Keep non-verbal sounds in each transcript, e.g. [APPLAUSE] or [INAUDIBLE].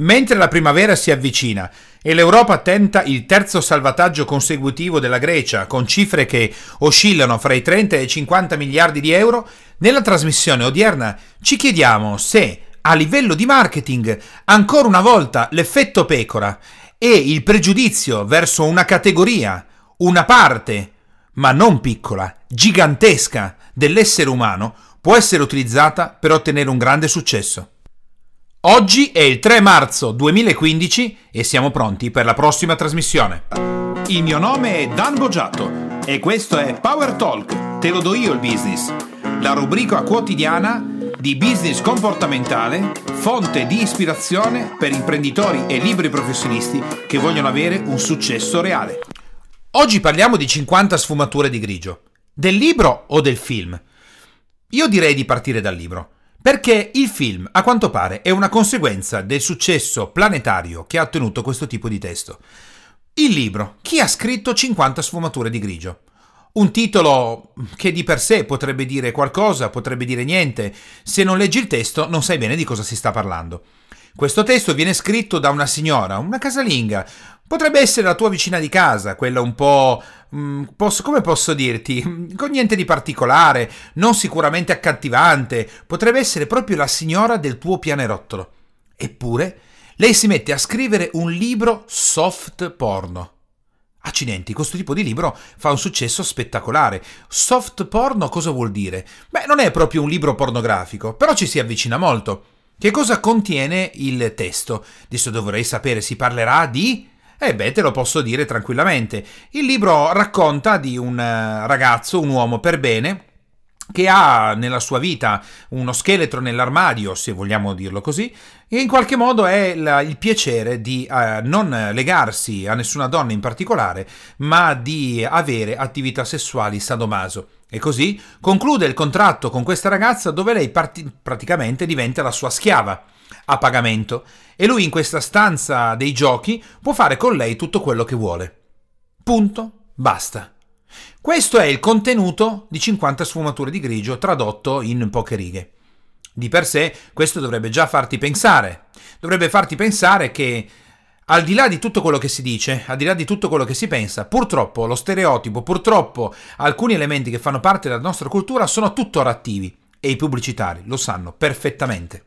Mentre la primavera si avvicina e l'Europa tenta il terzo salvataggio consecutivo della Grecia, con cifre che oscillano fra i 30 e i 50 miliardi di euro, nella trasmissione odierna ci chiediamo se, a livello di marketing, ancora una volta l'effetto pecora e il pregiudizio verso una categoria, una parte, ma non piccola, gigantesca, dell'essere umano può essere utilizzata per ottenere un grande successo. Oggi è il 3 marzo 2015 e siamo pronti per la prossima trasmissione. Il mio nome è Dan Boggiato e questo è Power Talk, te lo do io il business, la rubrica quotidiana di business comportamentale, fonte di ispirazione per imprenditori e liberi professionisti che vogliono avere un successo reale. Oggi parliamo di 50 sfumature di grigio. Del libro o del film? Io direi di partire dal libro. Perché il film, a quanto pare, è una conseguenza del successo planetario che ha ottenuto questo tipo di testo. Il libro, chi ha scritto 50 sfumature di grigio? Un titolo che di per sé potrebbe dire qualcosa, potrebbe dire niente. Se non leggi il testo non sai bene di cosa si sta parlando. Questo testo viene scritto da una signora, una casalinga. Potrebbe essere la tua vicina di casa, quella un po'... Mm, posso, come posso dirti? [LAUGHS] Con niente di particolare, non sicuramente accattivante. Potrebbe essere proprio la signora del tuo pianerottolo. Eppure, lei si mette a scrivere un libro soft porno. Accidenti, questo tipo di libro fa un successo spettacolare. Soft porno cosa vuol dire? Beh, non è proprio un libro pornografico, però ci si avvicina molto. Che cosa contiene il testo? Adesso dovrei sapere, si parlerà di... Eh beh, te lo posso dire tranquillamente. Il libro racconta di un eh, ragazzo, un uomo per bene, che ha nella sua vita uno scheletro nell'armadio, se vogliamo dirlo così, e in qualche modo è la, il piacere di eh, non legarsi a nessuna donna in particolare, ma di avere attività sessuali sadomaso. E così conclude il contratto con questa ragazza dove lei parti- praticamente diventa la sua schiava a pagamento e lui in questa stanza dei giochi può fare con lei tutto quello che vuole. Punto, basta. Questo è il contenuto di 50 sfumature di grigio tradotto in poche righe. Di per sé questo dovrebbe già farti pensare. Dovrebbe farti pensare che al di là di tutto quello che si dice, al di là di tutto quello che si pensa, purtroppo lo stereotipo, purtroppo alcuni elementi che fanno parte della nostra cultura sono tuttora attivi e i pubblicitari lo sanno perfettamente.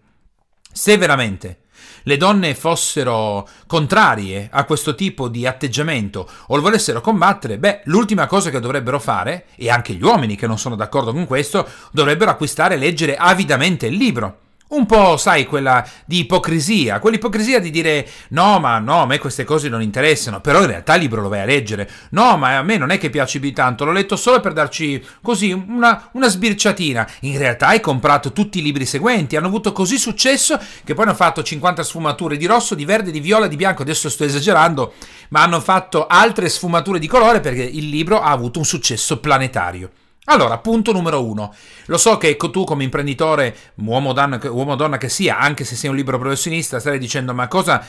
Se veramente le donne fossero contrarie a questo tipo di atteggiamento o lo volessero combattere, beh, l'ultima cosa che dovrebbero fare, e anche gli uomini che non sono d'accordo con questo, dovrebbero acquistare e leggere avidamente il libro un po', sai, quella di ipocrisia, quell'ipocrisia di dire no, ma no, a me queste cose non interessano, però in realtà il libro lo vai a leggere. No, ma a me non è che piace più tanto, l'ho letto solo per darci così una, una sbirciatina. In realtà hai comprato tutti i libri seguenti, hanno avuto così successo che poi hanno fatto 50 sfumature di rosso, di verde, di viola, di bianco, adesso sto esagerando, ma hanno fatto altre sfumature di colore perché il libro ha avuto un successo planetario. Allora, punto numero uno. Lo so che tu come imprenditore, uomo o donna, donna che sia, anche se sei un libero professionista, stai dicendo ma cosa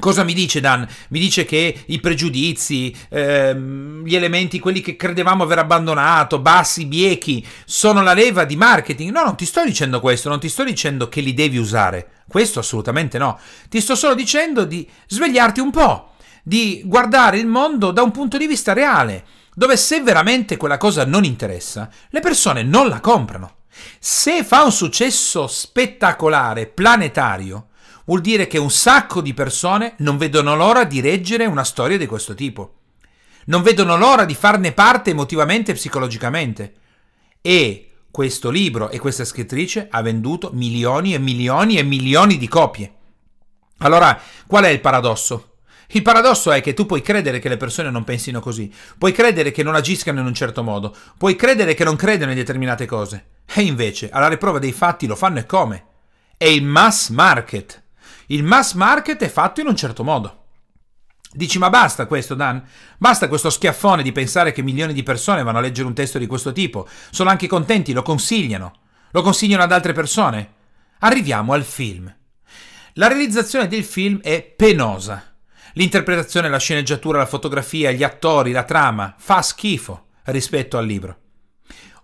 Cosa mi dice Dan? Mi dice che i pregiudizi, ehm, gli elementi, quelli che credevamo aver abbandonato, bassi, biechi, sono la leva di marketing. No, non ti sto dicendo questo, non ti sto dicendo che li devi usare. Questo assolutamente no. Ti sto solo dicendo di svegliarti un po', di guardare il mondo da un punto di vista reale dove se veramente quella cosa non interessa, le persone non la comprano. Se fa un successo spettacolare, planetario, vuol dire che un sacco di persone non vedono l'ora di leggere una storia di questo tipo. Non vedono l'ora di farne parte emotivamente e psicologicamente. E questo libro e questa scrittrice ha venduto milioni e milioni e milioni di copie. Allora, qual è il paradosso? Il paradosso è che tu puoi credere che le persone non pensino così, puoi credere che non agiscano in un certo modo, puoi credere che non credano in determinate cose. E invece, alla riprova dei fatti, lo fanno e come? È il mass market. Il mass market è fatto in un certo modo. Dici, ma basta questo, Dan? Basta questo schiaffone di pensare che milioni di persone vanno a leggere un testo di questo tipo. Sono anche contenti, lo consigliano. Lo consigliano ad altre persone. Arriviamo al film. La realizzazione del film è penosa. L'interpretazione, la sceneggiatura, la fotografia, gli attori, la trama fa schifo rispetto al libro.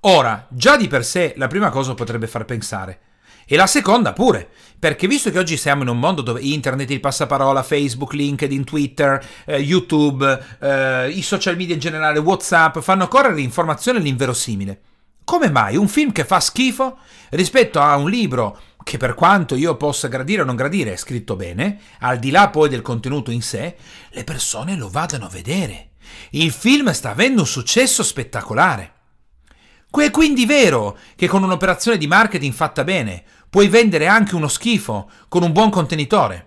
Ora, già di per sé la prima cosa potrebbe far pensare. E la seconda pure, perché visto che oggi siamo in un mondo dove internet, il passaparola, Facebook, LinkedIn, Twitter, eh, YouTube, eh, i social media in generale, WhatsApp, fanno correre l'informazione all'inverosimile. Come mai un film che fa schifo rispetto a un libro che per quanto io possa gradire o non gradire è scritto bene, al di là poi del contenuto in sé, le persone lo vadano a vedere. Il film sta avendo un successo spettacolare. È quindi vero che con un'operazione di marketing fatta bene puoi vendere anche uno schifo con un buon contenitore.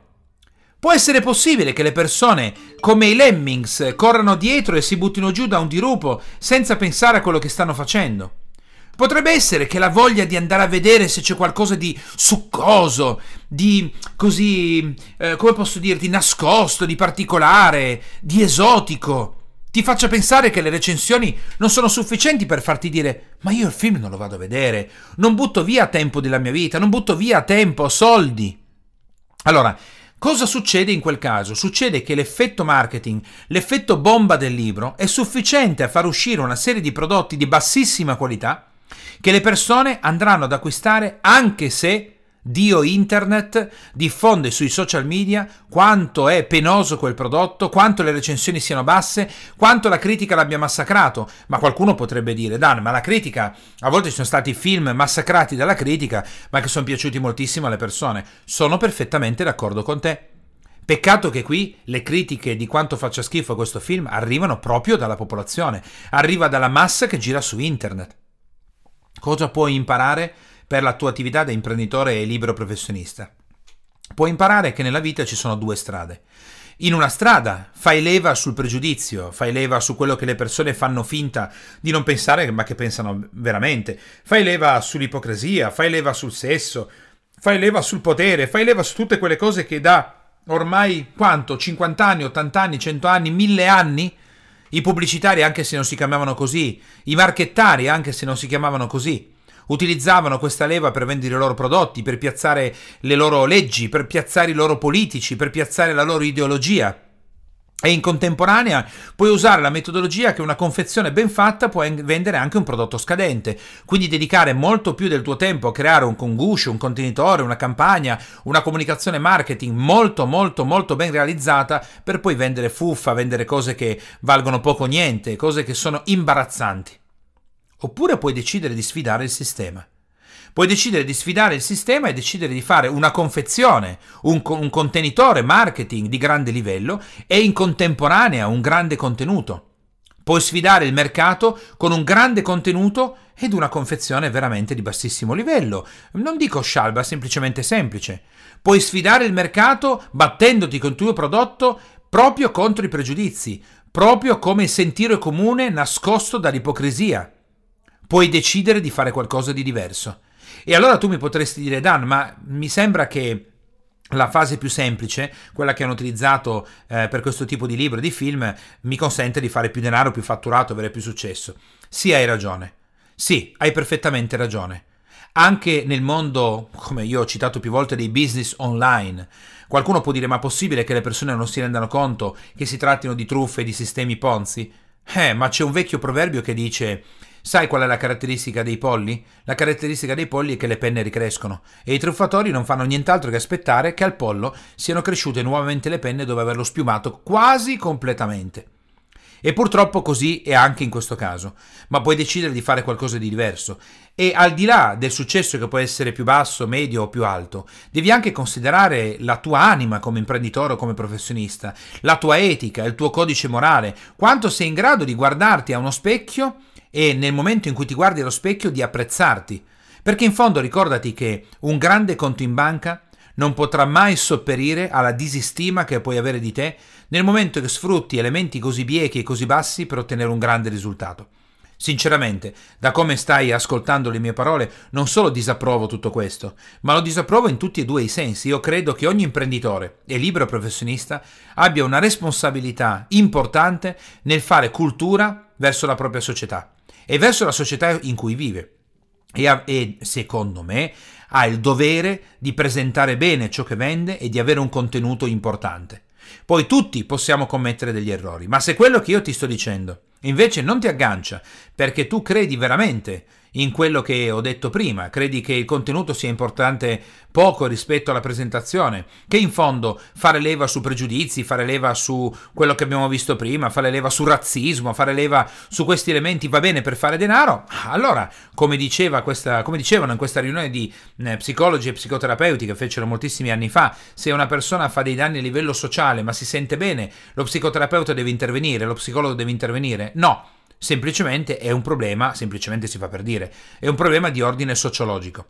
Può essere possibile che le persone, come i lemmings, corrano dietro e si buttino giù da un dirupo senza pensare a quello che stanno facendo. Potrebbe essere che la voglia di andare a vedere se c'è qualcosa di succoso, di così, eh, come posso dirti, nascosto, di particolare, di esotico, ti faccia pensare che le recensioni non sono sufficienti per farti dire ma io il film non lo vado a vedere, non butto via tempo della mia vita, non butto via tempo, soldi. Allora, Cosa succede in quel caso? Succede che l'effetto marketing, l'effetto bomba del libro è sufficiente a far uscire una serie di prodotti di bassissima qualità che le persone andranno ad acquistare anche se Dio Internet diffonde sui social media quanto è penoso quel prodotto, quanto le recensioni siano basse, quanto la critica l'abbia massacrato. Ma qualcuno potrebbe dire, Dan, ma la critica, a volte ci sono stati film massacrati dalla critica, ma che sono piaciuti moltissimo alle persone. Sono perfettamente d'accordo con te. Peccato che qui le critiche di quanto faccia schifo questo film arrivano proprio dalla popolazione, arriva dalla massa che gira su internet. Cosa puoi imparare per la tua attività da imprenditore e libero professionista? Puoi imparare che nella vita ci sono due strade. In una strada fai leva sul pregiudizio, fai leva su quello che le persone fanno finta di non pensare, ma che pensano veramente. Fai leva sull'ipocrisia, fai leva sul sesso, fai leva sul potere, fai leva su tutte quelle cose che da ormai quanto? 50 anni, 80 anni, 100 anni, 1000 anni i pubblicitari, anche se non si chiamavano così, i marchettari, anche se non si chiamavano così, utilizzavano questa leva per vendere i loro prodotti, per piazzare le loro leggi, per piazzare i loro politici, per piazzare la loro ideologia. E in contemporanea puoi usare la metodologia che una confezione ben fatta può vendere anche un prodotto scadente, quindi dedicare molto più del tuo tempo a creare un conguscio, un contenitore, una campagna, una comunicazione marketing molto molto molto ben realizzata per poi vendere fuffa, vendere cose che valgono poco o niente, cose che sono imbarazzanti. Oppure puoi decidere di sfidare il sistema. Puoi decidere di sfidare il sistema e decidere di fare una confezione, un, un contenitore marketing di grande livello e in contemporanea un grande contenuto. Puoi sfidare il mercato con un grande contenuto ed una confezione veramente di bassissimo livello. Non dico scialba, semplicemente semplice. Puoi sfidare il mercato battendoti con il tuo prodotto proprio contro i pregiudizi, proprio come il sentire comune nascosto dall'ipocrisia. Puoi decidere di fare qualcosa di diverso. E allora tu mi potresti dire, Dan, ma mi sembra che la fase più semplice, quella che hanno utilizzato eh, per questo tipo di libro, di film, mi consente di fare più denaro, più fatturato, avere più successo. Sì, hai ragione. Sì, hai perfettamente ragione. Anche nel mondo, come io ho citato più volte, dei business online, qualcuno può dire: ma è possibile che le persone non si rendano conto che si trattino di truffe e di sistemi Ponzi? Eh, ma c'è un vecchio proverbio che dice Sai qual è la caratteristica dei polli? La caratteristica dei polli è che le penne ricrescono e i truffatori non fanno nient'altro che aspettare che al pollo siano cresciute nuovamente le penne dopo averlo spiumato quasi completamente. E purtroppo così è anche in questo caso, ma puoi decidere di fare qualcosa di diverso e al di là del successo che può essere più basso, medio o più alto, devi anche considerare la tua anima come imprenditore o come professionista, la tua etica, il tuo codice morale, quanto sei in grado di guardarti a uno specchio e nel momento in cui ti guardi allo specchio di apprezzarti. Perché in fondo ricordati che un grande conto in banca non potrà mai sopperire alla disistima che puoi avere di te nel momento che sfrutti elementi così biechi e così bassi per ottenere un grande risultato. Sinceramente, da come stai ascoltando le mie parole, non solo disapprovo tutto questo, ma lo disapprovo in tutti e due i sensi. Io credo che ogni imprenditore e libero professionista abbia una responsabilità importante nel fare cultura verso la propria società e verso la società in cui vive. E, e, secondo me ha il dovere di presentare bene ciò che vende e di avere un contenuto importante. Poi tutti possiamo commettere degli errori, ma se quello che io ti sto dicendo invece non ti aggancia perché tu credi veramente in quello che ho detto prima, credi che il contenuto sia importante poco rispetto alla presentazione, che in fondo fare leva su pregiudizi, fare leva su quello che abbiamo visto prima, fare leva su razzismo, fare leva su questi elementi va bene per fare denaro, allora, come, diceva questa, come dicevano in questa riunione di eh, psicologi e psicoterapeuti che fecero moltissimi anni fa, se una persona fa dei danni a livello sociale ma si sente bene, lo psicoterapeuta deve intervenire, lo psicologo deve intervenire. No, semplicemente è un problema, semplicemente si fa per dire, è un problema di ordine sociologico.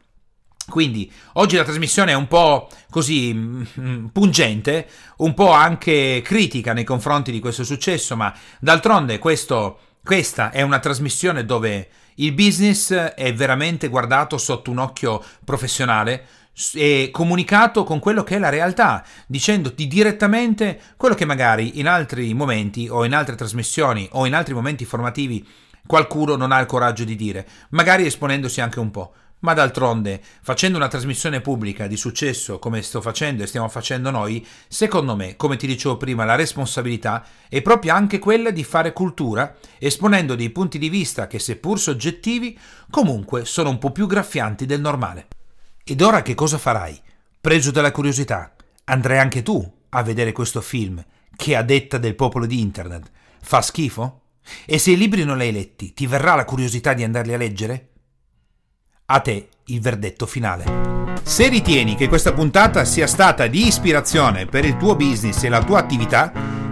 Quindi oggi la trasmissione è un po' così mm, pungente, un po' anche critica nei confronti di questo successo, ma d'altronde questo, questa è una trasmissione dove il business è veramente guardato sotto un occhio professionale, e comunicato con quello che è la realtà, dicendoti direttamente quello che magari in altri momenti o in altre trasmissioni o in altri momenti formativi qualcuno non ha il coraggio di dire, magari esponendosi anche un po'. Ma d'altronde, facendo una trasmissione pubblica di successo come sto facendo e stiamo facendo noi, secondo me, come ti dicevo prima, la responsabilità è proprio anche quella di fare cultura, esponendo dei punti di vista che, seppur soggettivi, comunque sono un po' più graffianti del normale. Ed ora che cosa farai? Preso dalla curiosità, andrai anche tu a vedere questo film che a detta del popolo di internet fa schifo? E se i libri non li hai letti, ti verrà la curiosità di andarli a leggere? A te il verdetto finale. Se ritieni che questa puntata sia stata di ispirazione per il tuo business e la tua attività,